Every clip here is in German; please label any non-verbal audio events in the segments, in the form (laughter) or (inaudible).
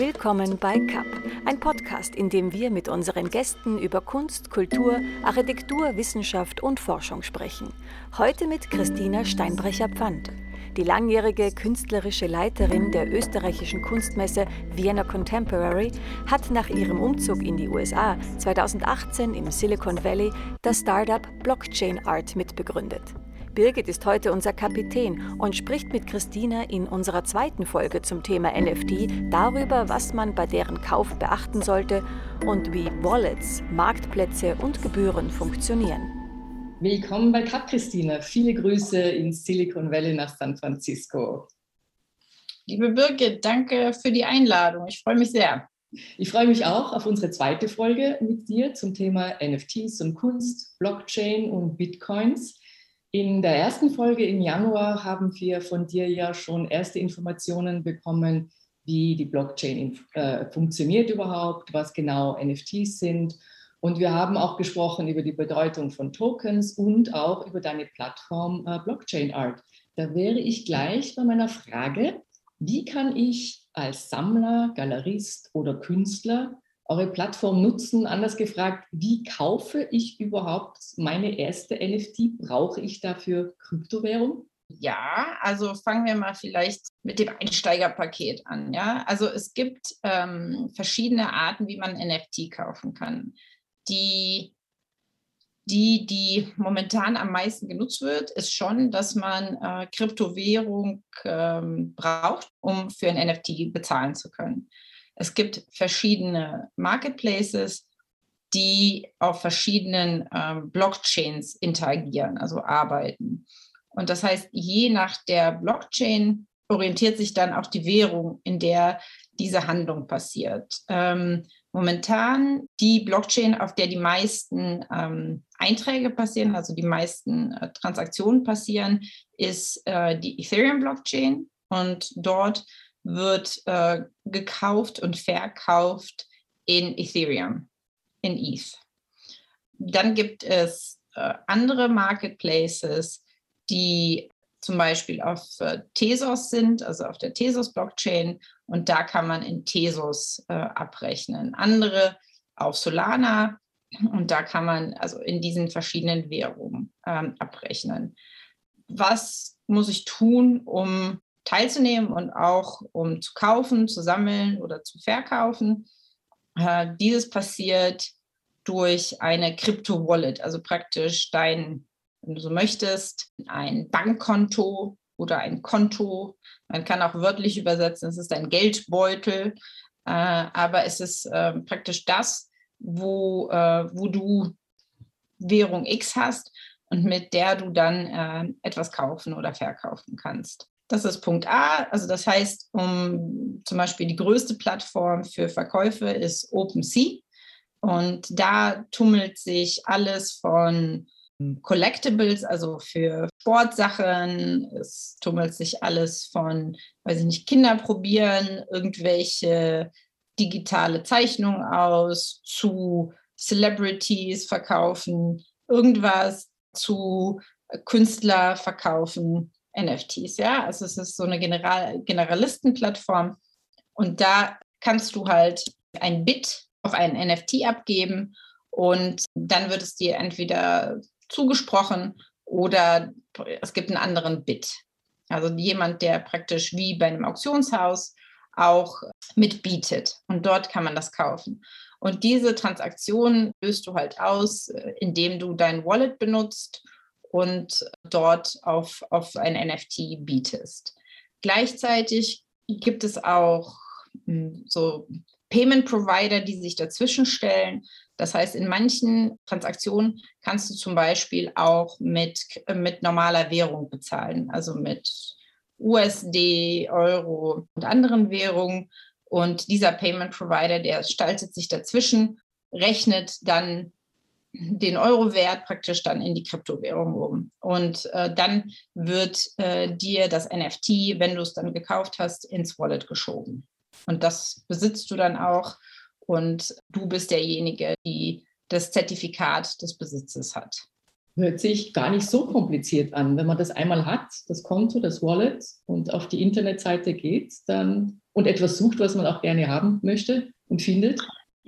Willkommen bei CAP, ein Podcast, in dem wir mit unseren Gästen über Kunst, Kultur, Architektur, Wissenschaft und Forschung sprechen. Heute mit Christina Steinbrecher-Pfand. Die langjährige künstlerische Leiterin der österreichischen Kunstmesse Vienna Contemporary hat nach ihrem Umzug in die USA 2018 im Silicon Valley das Startup Blockchain Art mitbegründet. Birgit ist heute unser Kapitän und spricht mit Christina in unserer zweiten Folge zum Thema NFT darüber, was man bei deren Kauf beachten sollte und wie Wallets, Marktplätze und Gebühren funktionieren. Willkommen bei Cap Christina. Viele Grüße ins Silicon Valley nach San Francisco. Liebe Birgit, danke für die Einladung. Ich freue mich sehr. Ich freue mich auch auf unsere zweite Folge mit dir zum Thema NFTs und Kunst, Blockchain und Bitcoins. In der ersten Folge im Januar haben wir von dir ja schon erste Informationen bekommen, wie die Blockchain äh, funktioniert überhaupt, was genau NFTs sind. Und wir haben auch gesprochen über die Bedeutung von Tokens und auch über deine Plattform äh, Blockchain Art. Da wäre ich gleich bei meiner Frage, wie kann ich als Sammler, Galerist oder Künstler eure Plattform nutzen? Anders gefragt, wie kaufe ich überhaupt meine erste NFT? Brauche ich dafür Kryptowährung? Ja, also fangen wir mal vielleicht mit dem Einsteigerpaket an. Ja, also es gibt ähm, verschiedene Arten, wie man NFT kaufen kann. Die, die, die momentan am meisten genutzt wird, ist schon, dass man äh, Kryptowährung ähm, braucht, um für ein NFT bezahlen zu können. Es gibt verschiedene Marketplaces, die auf verschiedenen ähm, Blockchains interagieren, also arbeiten. Und das heißt, je nach der Blockchain orientiert sich dann auch die Währung, in der diese Handlung passiert. Ähm, momentan die Blockchain, auf der die meisten ähm, Einträge passieren, also die meisten äh, Transaktionen passieren, ist äh, die Ethereum-Blockchain. Und dort wird äh, gekauft und verkauft in Ethereum, in ETH. Dann gibt es äh, andere Marketplaces, die zum Beispiel auf äh, Tesos sind, also auf der Tesos-Blockchain, und da kann man in Tesos äh, abrechnen. Andere auf Solana, und da kann man also in diesen verschiedenen Währungen ähm, abrechnen. Was muss ich tun, um teilzunehmen und auch um zu kaufen, zu sammeln oder zu verkaufen. Äh, dieses passiert durch eine Crypto-Wallet, also praktisch dein, wenn du so möchtest, ein Bankkonto oder ein Konto. Man kann auch wörtlich übersetzen, es ist ein Geldbeutel, äh, aber es ist äh, praktisch das, wo, äh, wo du Währung X hast und mit der du dann äh, etwas kaufen oder verkaufen kannst. Das ist Punkt A. Also das heißt, um zum Beispiel die größte Plattform für Verkäufe ist OpenSea. Und da tummelt sich alles von Collectibles, also für Sportsachen. Es tummelt sich alles von, weiß ich nicht, Kinder probieren, irgendwelche digitale Zeichnungen aus, zu Celebrities verkaufen, irgendwas zu Künstler verkaufen. NFTs, ja. Also es ist so eine General Generalistenplattform und da kannst du halt ein Bit auf einen NFT abgeben und dann wird es dir entweder zugesprochen oder es gibt einen anderen Bit. Also jemand, der praktisch wie bei einem Auktionshaus auch mitbietet und dort kann man das kaufen. Und diese Transaktion löst du halt aus, indem du dein Wallet benutzt und dort auf, auf ein NFT bietest. Gleichzeitig gibt es auch hm, so Payment Provider, die sich dazwischen stellen. Das heißt, in manchen Transaktionen kannst du zum Beispiel auch mit, mit normaler Währung bezahlen, also mit USD, Euro und anderen Währungen. Und dieser Payment Provider, der staltet sich dazwischen, rechnet dann den Euro-Wert praktisch dann in die Kryptowährung um. Und äh, dann wird äh, dir das NFT, wenn du es dann gekauft hast, ins Wallet geschoben. Und das besitzt du dann auch und du bist derjenige, die das Zertifikat des Besitzes hat. hört sich gar nicht so kompliziert an. Wenn man das einmal hat, das Konto, das Wallet und auf die Internetseite geht dann, und etwas sucht, was man auch gerne haben möchte und findet.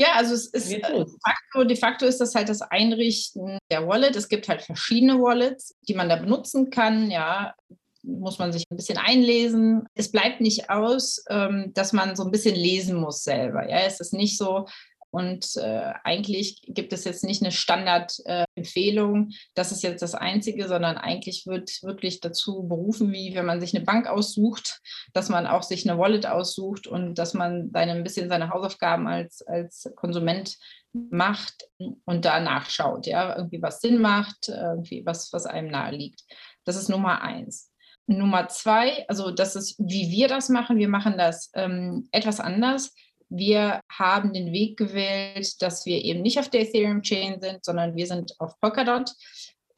Ja, also es ist de facto, de facto ist das halt das Einrichten der Wallet. Es gibt halt verschiedene Wallets, die man da benutzen kann. Ja, muss man sich ein bisschen einlesen. Es bleibt nicht aus, ähm, dass man so ein bisschen lesen muss selber. Ja, es ist nicht so, und äh, eigentlich gibt es jetzt nicht eine Standardempfehlung, äh, das ist jetzt das Einzige, sondern eigentlich wird wirklich dazu berufen, wie wenn man sich eine Bank aussucht, dass man auch sich eine Wallet aussucht und dass man seine, ein bisschen seine Hausaufgaben als, als Konsument macht und da nachschaut, ja, irgendwie was Sinn macht, irgendwie was, was einem nahe liegt. Das ist Nummer eins. Nummer zwei, also das ist, wie wir das machen. Wir machen das ähm, etwas anders. Wir haben den Weg gewählt, dass wir eben nicht auf der Ethereum-Chain sind, sondern wir sind auf Polkadot.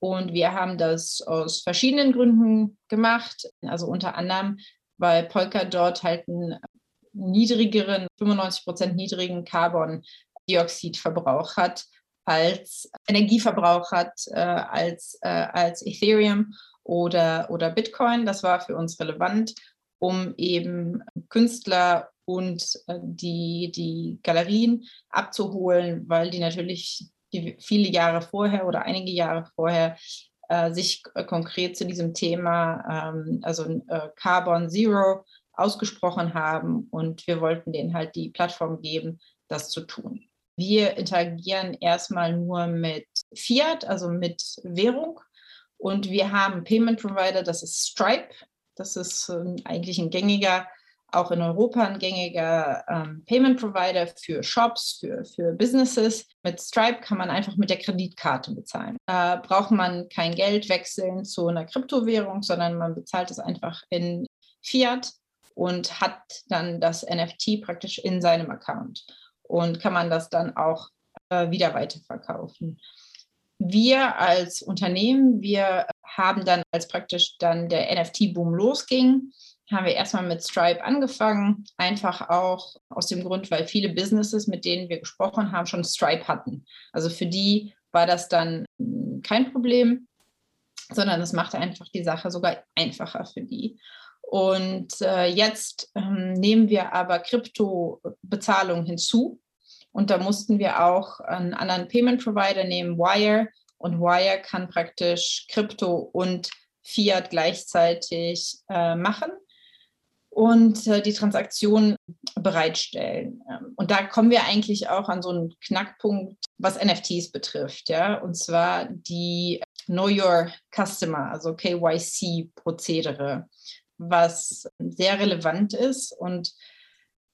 Und wir haben das aus verschiedenen Gründen gemacht. Also unter anderem, weil Polkadot halt einen niedrigeren, 95 Prozent niedrigen Carbon-Dioxid-Verbrauch hat als Energieverbrauch hat äh, als, äh, als Ethereum oder, oder Bitcoin. Das war für uns relevant, um eben Künstler und äh, die, die Galerien abzuholen, weil die natürlich viele Jahre vorher oder einige Jahre vorher äh, sich äh, konkret zu diesem Thema, ähm, also äh, Carbon Zero, ausgesprochen haben und wir wollten denen halt die Plattform geben, das zu tun. Wir interagieren erstmal nur mit Fiat, also mit Währung. Und wir haben Payment Provider, das ist Stripe. Das ist äh, eigentlich ein gängiger auch in Europa ein gängiger ähm, Payment Provider für Shops, für, für Businesses. Mit Stripe kann man einfach mit der Kreditkarte bezahlen. Da braucht man kein Geld wechseln zu einer Kryptowährung, sondern man bezahlt es einfach in Fiat und hat dann das NFT praktisch in seinem Account und kann man das dann auch äh, wieder weiterverkaufen. Wir als Unternehmen, wir haben dann, als praktisch dann der NFT-Boom losging, haben wir erstmal mit Stripe angefangen, einfach auch aus dem Grund, weil viele Businesses, mit denen wir gesprochen haben, schon Stripe hatten. Also für die war das dann hm, kein Problem, sondern es machte einfach die Sache sogar einfacher für die. Und äh, jetzt ähm, nehmen wir aber Kryptobezahlung hinzu. Und da mussten wir auch einen anderen Payment Provider nehmen, Wire. Und Wire kann praktisch Krypto und Fiat gleichzeitig äh, machen und äh, die Transaktion bereitstellen. Ähm, und da kommen wir eigentlich auch an so einen Knackpunkt, was NFTs betrifft, ja, und zwar die Know Your Customer, also KYC-Prozedere, was sehr relevant ist und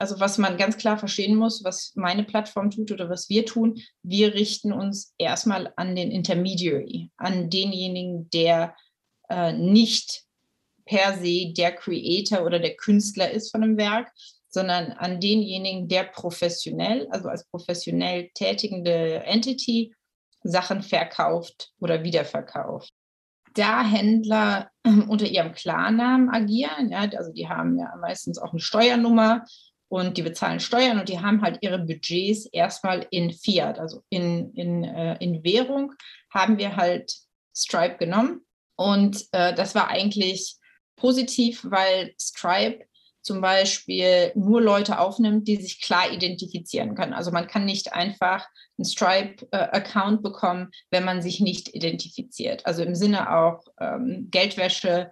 also was man ganz klar verstehen muss, was meine Plattform tut oder was wir tun, wir richten uns erstmal an den Intermediary, an denjenigen, der äh, nicht per se der Creator oder der Künstler ist von einem Werk, sondern an denjenigen, der professionell, also als professionell tätigende Entity, Sachen verkauft oder wiederverkauft. Da Händler unter ihrem Klarnamen agieren, ja, also die haben ja meistens auch eine Steuernummer und die bezahlen Steuern und die haben halt ihre Budgets erstmal in Fiat, also in, in, äh, in Währung, haben wir halt Stripe genommen. Und äh, das war eigentlich positiv, weil Stripe zum Beispiel nur Leute aufnimmt, die sich klar identifizieren können. Also man kann nicht einfach einen Stripe-Account bekommen, wenn man sich nicht identifiziert. Also im Sinne auch ähm, Geldwäsche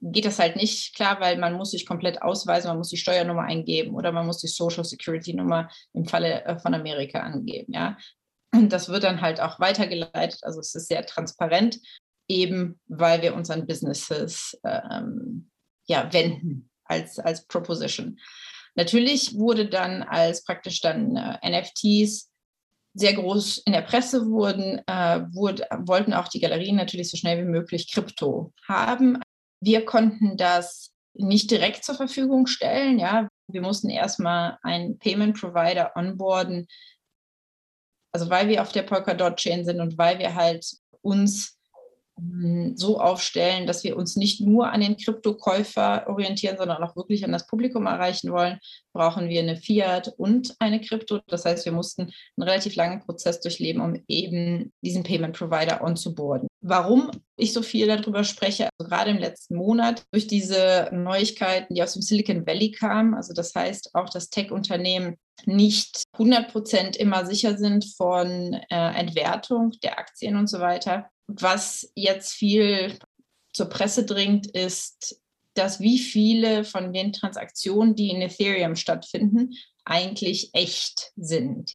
geht das halt nicht klar, weil man muss sich komplett ausweisen, man muss die Steuernummer eingeben oder man muss die Social Security Nummer im Falle äh, von Amerika angeben. Ja, und das wird dann halt auch weitergeleitet. Also es ist sehr transparent eben weil wir uns an Businesses ähm, ja, wenden als, als Proposition. Natürlich wurde dann, als praktisch dann äh, NFTs sehr groß in der Presse wurden, äh, wurde, wollten auch die Galerien natürlich so schnell wie möglich Krypto haben. Wir konnten das nicht direkt zur Verfügung stellen. Ja, wir mussten erstmal einen Payment Provider onboarden. Also weil wir auf der Polkadot Chain sind und weil wir halt uns so aufstellen, dass wir uns nicht nur an den Kryptokäufer orientieren, sondern auch wirklich an das Publikum erreichen wollen, brauchen wir eine Fiat und eine Krypto. Das heißt, wir mussten einen relativ langen Prozess durchleben, um eben diesen Payment Provider onzuboarden. Warum ich so viel darüber spreche, also gerade im letzten Monat durch diese Neuigkeiten, die aus dem Silicon Valley kamen, also das heißt auch, dass Tech-Unternehmen nicht 100 Prozent immer sicher sind von äh, Entwertung der Aktien und so weiter, was jetzt viel zur Presse dringt, ist, dass wie viele von den Transaktionen, die in Ethereum stattfinden, eigentlich echt sind.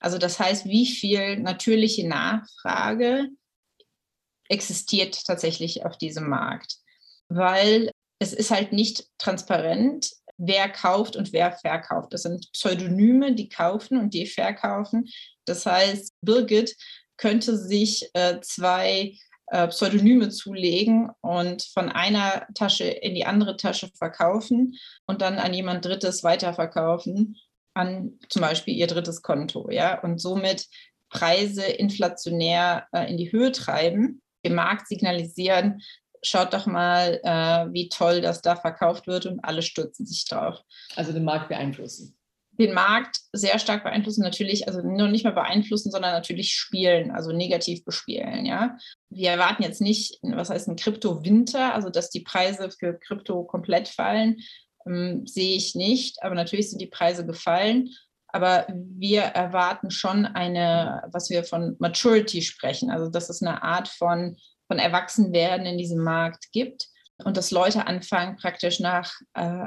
Also das heißt, wie viel natürliche Nachfrage existiert tatsächlich auf diesem Markt. Weil es ist halt nicht transparent, wer kauft und wer verkauft. Das sind Pseudonyme, die kaufen und die verkaufen. Das heißt, Birgit könnte sich äh, zwei äh, Pseudonyme zulegen und von einer Tasche in die andere Tasche verkaufen und dann an jemand Drittes weiterverkaufen, an zum Beispiel ihr drittes Konto, ja, und somit Preise inflationär äh, in die Höhe treiben, dem Markt signalisieren, schaut doch mal, äh, wie toll das da verkauft wird und alle stürzen sich drauf. Also den Markt beeinflussen den Markt sehr stark beeinflussen, natürlich, also nur nicht mehr beeinflussen, sondern natürlich spielen, also negativ bespielen, ja. Wir erwarten jetzt nicht, was heißt ein Krypto-Winter, also dass die Preise für Krypto komplett fallen, ähm, sehe ich nicht, aber natürlich sind die Preise gefallen. Aber wir erwarten schon eine, was wir von Maturity sprechen, also dass es eine Art von, von Erwachsenwerden in diesem Markt gibt und dass Leute anfangen, praktisch nach äh,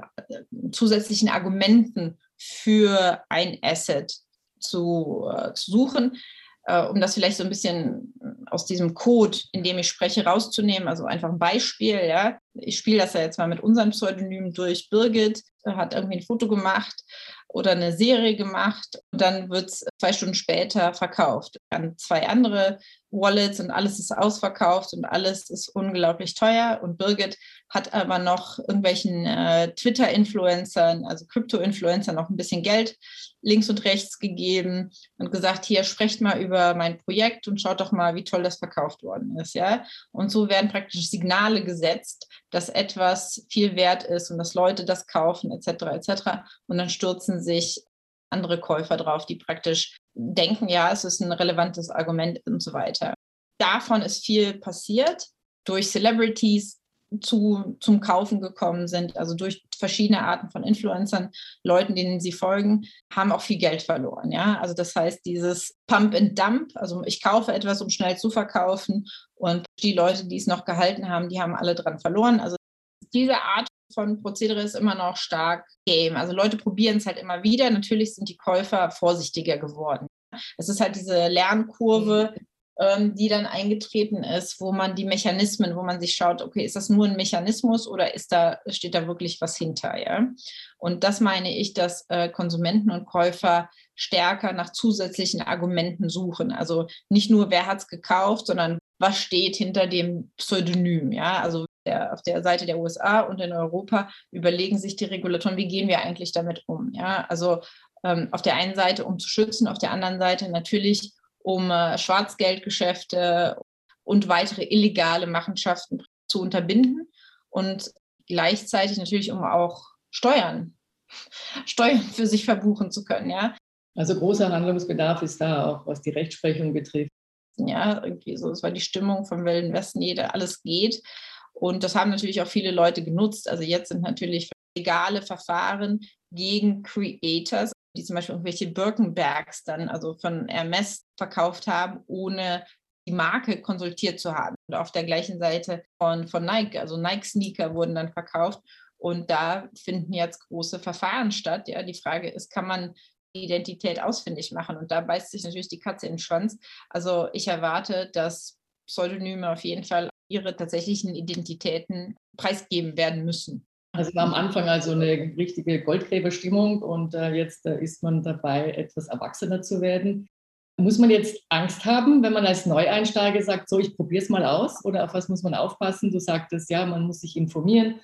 zusätzlichen Argumenten für ein Asset zu, äh, zu suchen, äh, um das vielleicht so ein bisschen aus diesem Code, in dem ich spreche, rauszunehmen. Also einfach ein Beispiel. Ja. Ich spiele das ja jetzt mal mit unseren Pseudonymen durch. Birgit hat irgendwie ein Foto gemacht oder eine Serie gemacht und dann wird es zwei Stunden später verkauft an zwei andere Wallets und alles ist ausverkauft und alles ist unglaublich teuer. Und Birgit hat aber noch irgendwelchen äh, Twitter-Influencern, also Krypto-Influencern, noch ein bisschen Geld links und rechts gegeben und gesagt, hier sprecht mal über mein Projekt und schaut doch mal, wie toll das verkauft worden ist. Ja? Und so werden praktisch Signale gesetzt, dass etwas viel wert ist und dass Leute das kaufen, etc. etc. Und dann stürzen sich andere Käufer drauf, die praktisch denken, ja, es ist ein relevantes Argument und so weiter. Davon ist viel passiert durch Celebrities, zu, zum Kaufen gekommen sind, also durch verschiedene Arten von Influencern, Leuten, denen sie folgen, haben auch viel Geld verloren. Ja, also das heißt, dieses Pump and Dump, also ich kaufe etwas, um schnell zu verkaufen und die Leute, die es noch gehalten haben, die haben alle dran verloren. Also diese Art von Prozedere ist immer noch stark Game. Also Leute probieren es halt immer wieder. Natürlich sind die Käufer vorsichtiger geworden. Es ist halt diese Lernkurve, ähm, die dann eingetreten ist, wo man die Mechanismen, wo man sich schaut, okay, ist das nur ein Mechanismus oder ist da, steht da wirklich was hinter? Ja? Und das meine ich, dass äh, Konsumenten und Käufer stärker nach zusätzlichen Argumenten suchen. Also nicht nur, wer hat es gekauft, sondern was steht hinter dem Pseudonym. Ja? Also der, auf der Seite der USA und in Europa überlegen sich die Regulatoren, wie gehen wir eigentlich damit um. Ja? Also ähm, auf der einen Seite, um zu schützen, auf der anderen Seite natürlich, um äh, Schwarzgeldgeschäfte und weitere illegale Machenschaften zu unterbinden und gleichzeitig natürlich, um auch Steuern, (laughs) Steuern für sich verbuchen zu können. Ja? Also großer Handlungsbedarf ist da auch, was die Rechtsprechung betrifft. Ja, irgendwie so, es war die Stimmung vom Wilden Westen, jeder, alles geht. Und das haben natürlich auch viele Leute genutzt. Also jetzt sind natürlich legale Verfahren gegen Creators, die zum Beispiel irgendwelche Birkenbergs dann, also von Hermes verkauft haben, ohne die Marke konsultiert zu haben. Und auf der gleichen Seite von, von Nike, also Nike-Sneaker wurden dann verkauft. Und da finden jetzt große Verfahren statt. Ja, die Frage ist, kann man Identität ausfindig machen? Und da beißt sich natürlich die Katze in den Schwanz. Also ich erwarte, dass Pseudonyme auf jeden Fall ihre tatsächlichen Identitäten preisgeben werden müssen. Also war am Anfang also eine richtige Goldgräberstimmung und äh, jetzt äh, ist man dabei, etwas erwachsener zu werden. Muss man jetzt Angst haben, wenn man als Neueinsteiger sagt, so, ich probiere es mal aus? Oder auf was muss man aufpassen? Du sagtest, ja, man muss sich informieren,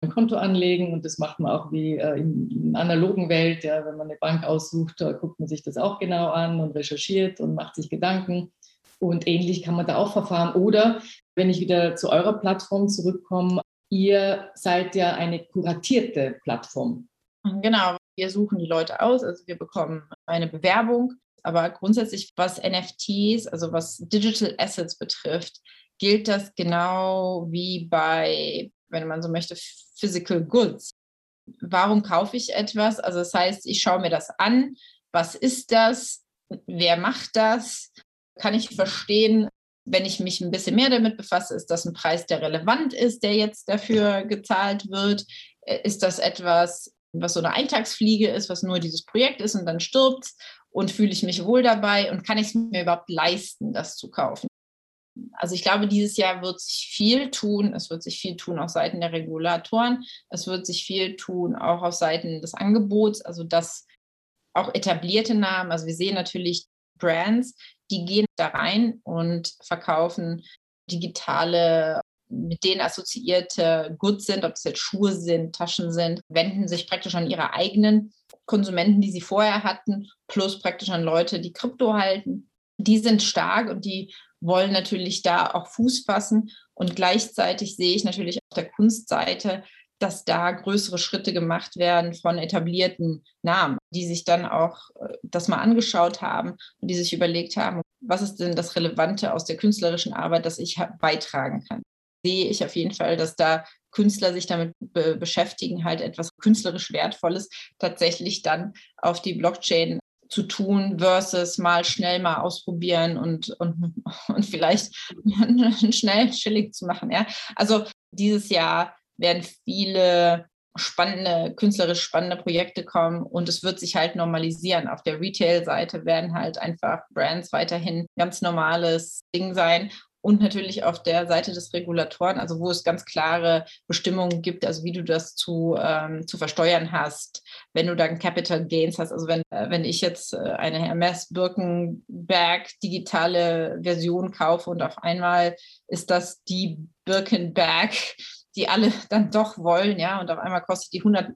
ein Konto anlegen und das macht man auch wie äh, in, in analogen Welt. Ja, wenn man eine Bank aussucht, guckt man sich das auch genau an und recherchiert und macht sich Gedanken. Und ähnlich kann man da auch verfahren. Oder wenn ich wieder zu eurer Plattform zurückkomme, ihr seid ja eine kuratierte Plattform. Genau, wir suchen die Leute aus, also wir bekommen eine Bewerbung. Aber grundsätzlich, was NFTs, also was Digital Assets betrifft, gilt das genau wie bei, wenn man so möchte, Physical Goods. Warum kaufe ich etwas? Also das heißt, ich schaue mir das an. Was ist das? Wer macht das? Kann ich verstehen, wenn ich mich ein bisschen mehr damit befasse, ist das ein Preis, der relevant ist, der jetzt dafür gezahlt wird? Ist das etwas, was so eine Eintagsfliege ist, was nur dieses Projekt ist und dann stirbt und fühle ich mich wohl dabei und kann ich es mir überhaupt leisten, das zu kaufen? Also ich glaube, dieses Jahr wird sich viel tun. Es wird sich viel tun auf Seiten der Regulatoren. Es wird sich viel tun auch auf Seiten des Angebots, also dass auch etablierte Namen, also wir sehen natürlich Brands, die gehen da rein und verkaufen digitale mit denen assoziierte Goods sind, ob es jetzt Schuhe sind, Taschen sind, wenden sich praktisch an ihre eigenen Konsumenten, die sie vorher hatten, plus praktisch an Leute, die Krypto halten. Die sind stark und die wollen natürlich da auch Fuß fassen. Und gleichzeitig sehe ich natürlich auf der Kunstseite, dass da größere Schritte gemacht werden von etablierten Namen, die sich dann auch äh, das mal angeschaut haben und die sich überlegt haben, was ist denn das Relevante aus der künstlerischen Arbeit, das ich beitragen kann sehe ich auf jeden Fall, dass da Künstler sich damit be beschäftigen, halt etwas künstlerisch Wertvolles tatsächlich dann auf die Blockchain zu tun versus mal schnell mal ausprobieren und, und, (laughs) und vielleicht (laughs) schnell chillig zu machen. Ja? Also dieses Jahr werden viele spannende, künstlerisch spannende Projekte kommen und es wird sich halt normalisieren. Auf der Retail-Seite werden halt einfach Brands weiterhin ganz normales Ding sein und natürlich auf der Seite des Regulatoren, also wo es ganz klare Bestimmungen gibt, also wie du das zu, ähm, zu versteuern hast, wenn du dann Capital Gains hast. Also wenn, äh, wenn ich jetzt äh, eine Hermes Birkenberg digitale Version kaufe und auf einmal ist das die Birkenberg die alle (laughs) dann doch wollen, ja, und auf einmal kostet die 100 äh,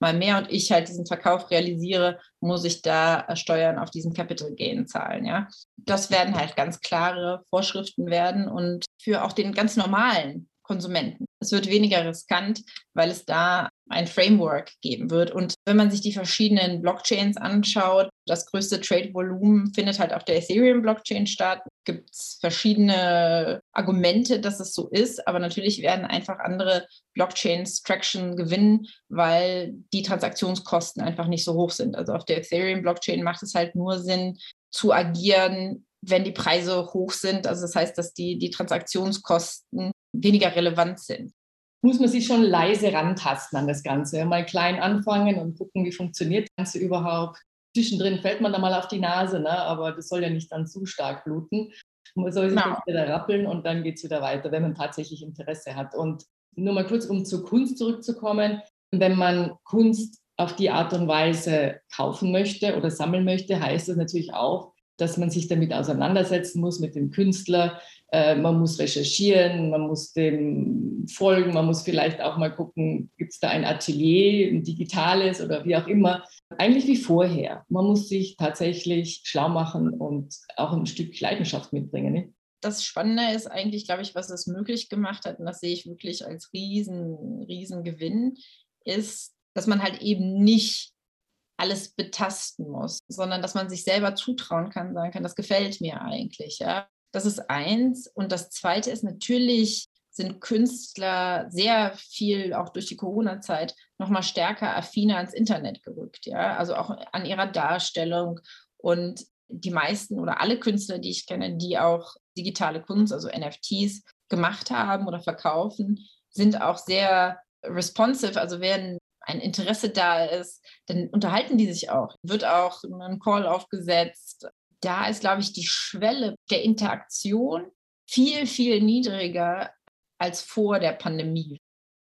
mal mehr und ich halt diesen Verkauf realisiere, muss ich da äh, Steuern auf diesen Capital Gain zahlen, ja. Das werden halt ganz klare Vorschriften werden und für auch den ganz normalen Konsumenten. Es wird weniger riskant, weil es da ein Framework geben wird. Und wenn man sich die verschiedenen Blockchains anschaut, das größte Trade-Volumen findet halt auf der Ethereum-Blockchain statt. Gibt es verschiedene Argumente, dass es so ist, aber natürlich werden einfach andere Blockchains Traction gewinnen, weil die Transaktionskosten einfach nicht so hoch sind. Also auf der Ethereum-Blockchain macht es halt nur Sinn, zu agieren, wenn die Preise hoch sind. Also das heißt, dass die, die Transaktionskosten weniger relevant sind. Muss man sich schon leise rantasten an das Ganze. Mal klein anfangen und gucken, wie funktioniert das Ganze überhaupt. Zwischendrin fällt man da mal auf die Nase, ne? aber das soll ja nicht dann zu stark bluten. Man soll sich no. wieder rappeln und dann geht es wieder weiter, wenn man tatsächlich Interesse hat. Und nur mal kurz, um zur Kunst zurückzukommen. Wenn man Kunst auf die Art und Weise kaufen möchte oder sammeln möchte, heißt das natürlich auch, dass man sich damit auseinandersetzen muss mit dem Künstler. Äh, man muss recherchieren, man muss dem folgen, man muss vielleicht auch mal gucken, gibt es da ein Atelier, ein digitales oder wie auch immer. Eigentlich wie vorher. Man muss sich tatsächlich schlau machen und auch ein Stück Leidenschaft mitbringen. Ne? das Spannende ist eigentlich, glaube ich, was es möglich gemacht hat, und das sehe ich wirklich als riesen, riesen Gewinn, ist, dass man halt eben nicht alles betasten muss, sondern dass man sich selber zutrauen kann, sagen kann, das gefällt mir eigentlich. Ja? Das ist eins. Und das zweite ist natürlich, sind Künstler sehr viel, auch durch die Corona-Zeit, nochmal stärker affiner ans Internet gerückt. Ja? Also auch an ihrer Darstellung. Und die meisten oder alle Künstler, die ich kenne, die auch digitale Kunst, also NFTs, gemacht haben oder verkaufen, sind auch sehr responsive, also werden ein Interesse da ist, dann unterhalten die sich auch. Wird auch ein Call aufgesetzt. Da ist, glaube ich, die Schwelle der Interaktion viel, viel niedriger als vor der Pandemie.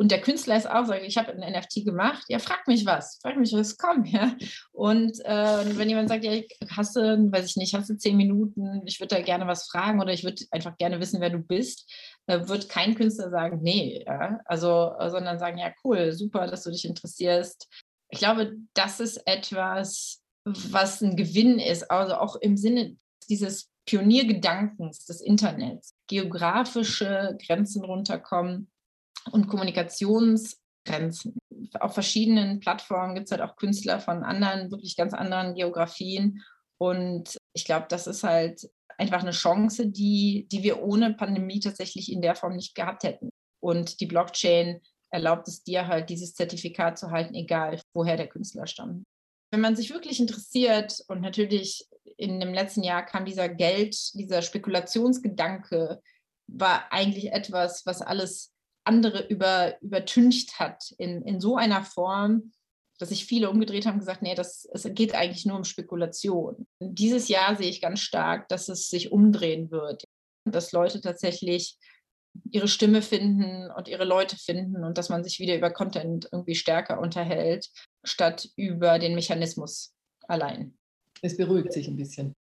Und der Künstler ist auch so, ich habe ein NFT gemacht, ja, frag mich was, frag mich was, komm, ja. Und äh, wenn jemand sagt, ja, hast du, weiß ich nicht, hast du zehn Minuten, ich würde da gerne was fragen oder ich würde einfach gerne wissen, wer du bist, äh, wird kein Künstler sagen, nee, ja. Also, sondern sagen, ja, cool, super, dass du dich interessierst. Ich glaube, das ist etwas, was ein Gewinn ist, also auch im Sinne dieses Pioniergedankens des Internets, geografische Grenzen runterkommen und Kommunikationsgrenzen. Auf verschiedenen Plattformen gibt es halt auch Künstler von anderen, wirklich ganz anderen Geografien. Und ich glaube, das ist halt einfach eine Chance, die, die wir ohne Pandemie tatsächlich in der Form nicht gehabt hätten. Und die Blockchain erlaubt es dir halt, dieses Zertifikat zu halten, egal woher der Künstler stammt. Wenn man sich wirklich interessiert und natürlich in dem letzten Jahr kam dieser Geld, dieser Spekulationsgedanke, war eigentlich etwas, was alles andere über, übertüncht hat in, in so einer Form, dass sich viele umgedreht haben und gesagt, nee, das, es geht eigentlich nur um Spekulation. Dieses Jahr sehe ich ganz stark, dass es sich umdrehen wird, dass Leute tatsächlich ihre Stimme finden und ihre Leute finden und dass man sich wieder über Content irgendwie stärker unterhält, statt über den Mechanismus allein. Es beruhigt sich ein bisschen.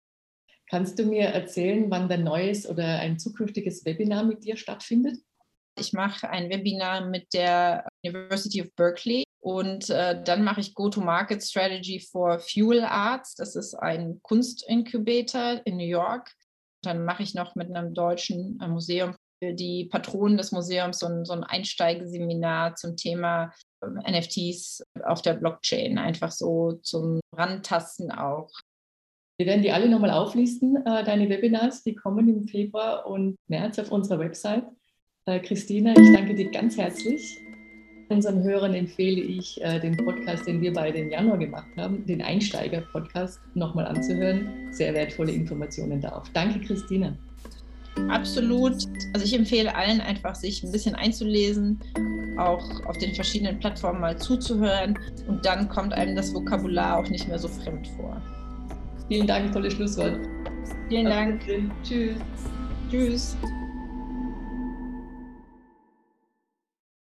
Kannst du mir erzählen, wann dein neues oder ein zukünftiges Webinar mit dir stattfindet? Ich mache ein Webinar mit der University of Berkeley und äh, dann mache ich Go-to-Market Strategy for Fuel Arts. Das ist ein Kunstinkubator in New York. Dann mache ich noch mit einem deutschen äh, Museum für die Patronen des Museums so ein, so ein Einsteigeseminar zum Thema ähm, NFTs auf der Blockchain, einfach so zum Rantasten auch. Wir werden die alle nochmal auflisten, äh, deine Webinars, die kommen im Februar und März auf unserer Website. Äh, Christina, ich danke dir ganz herzlich. Unseren Hörern empfehle ich, äh, den Podcast, den wir beide im Januar gemacht haben, den Einsteiger-Podcast, nochmal anzuhören. Sehr wertvolle Informationen darauf. Danke, Christina. Absolut. Also ich empfehle allen einfach, sich ein bisschen einzulesen, auch auf den verschiedenen Plattformen mal zuzuhören und dann kommt einem das Vokabular auch nicht mehr so fremd vor. Vielen Dank, tolles Schlusswort. Vielen Dank. Tschüss. Tschüss.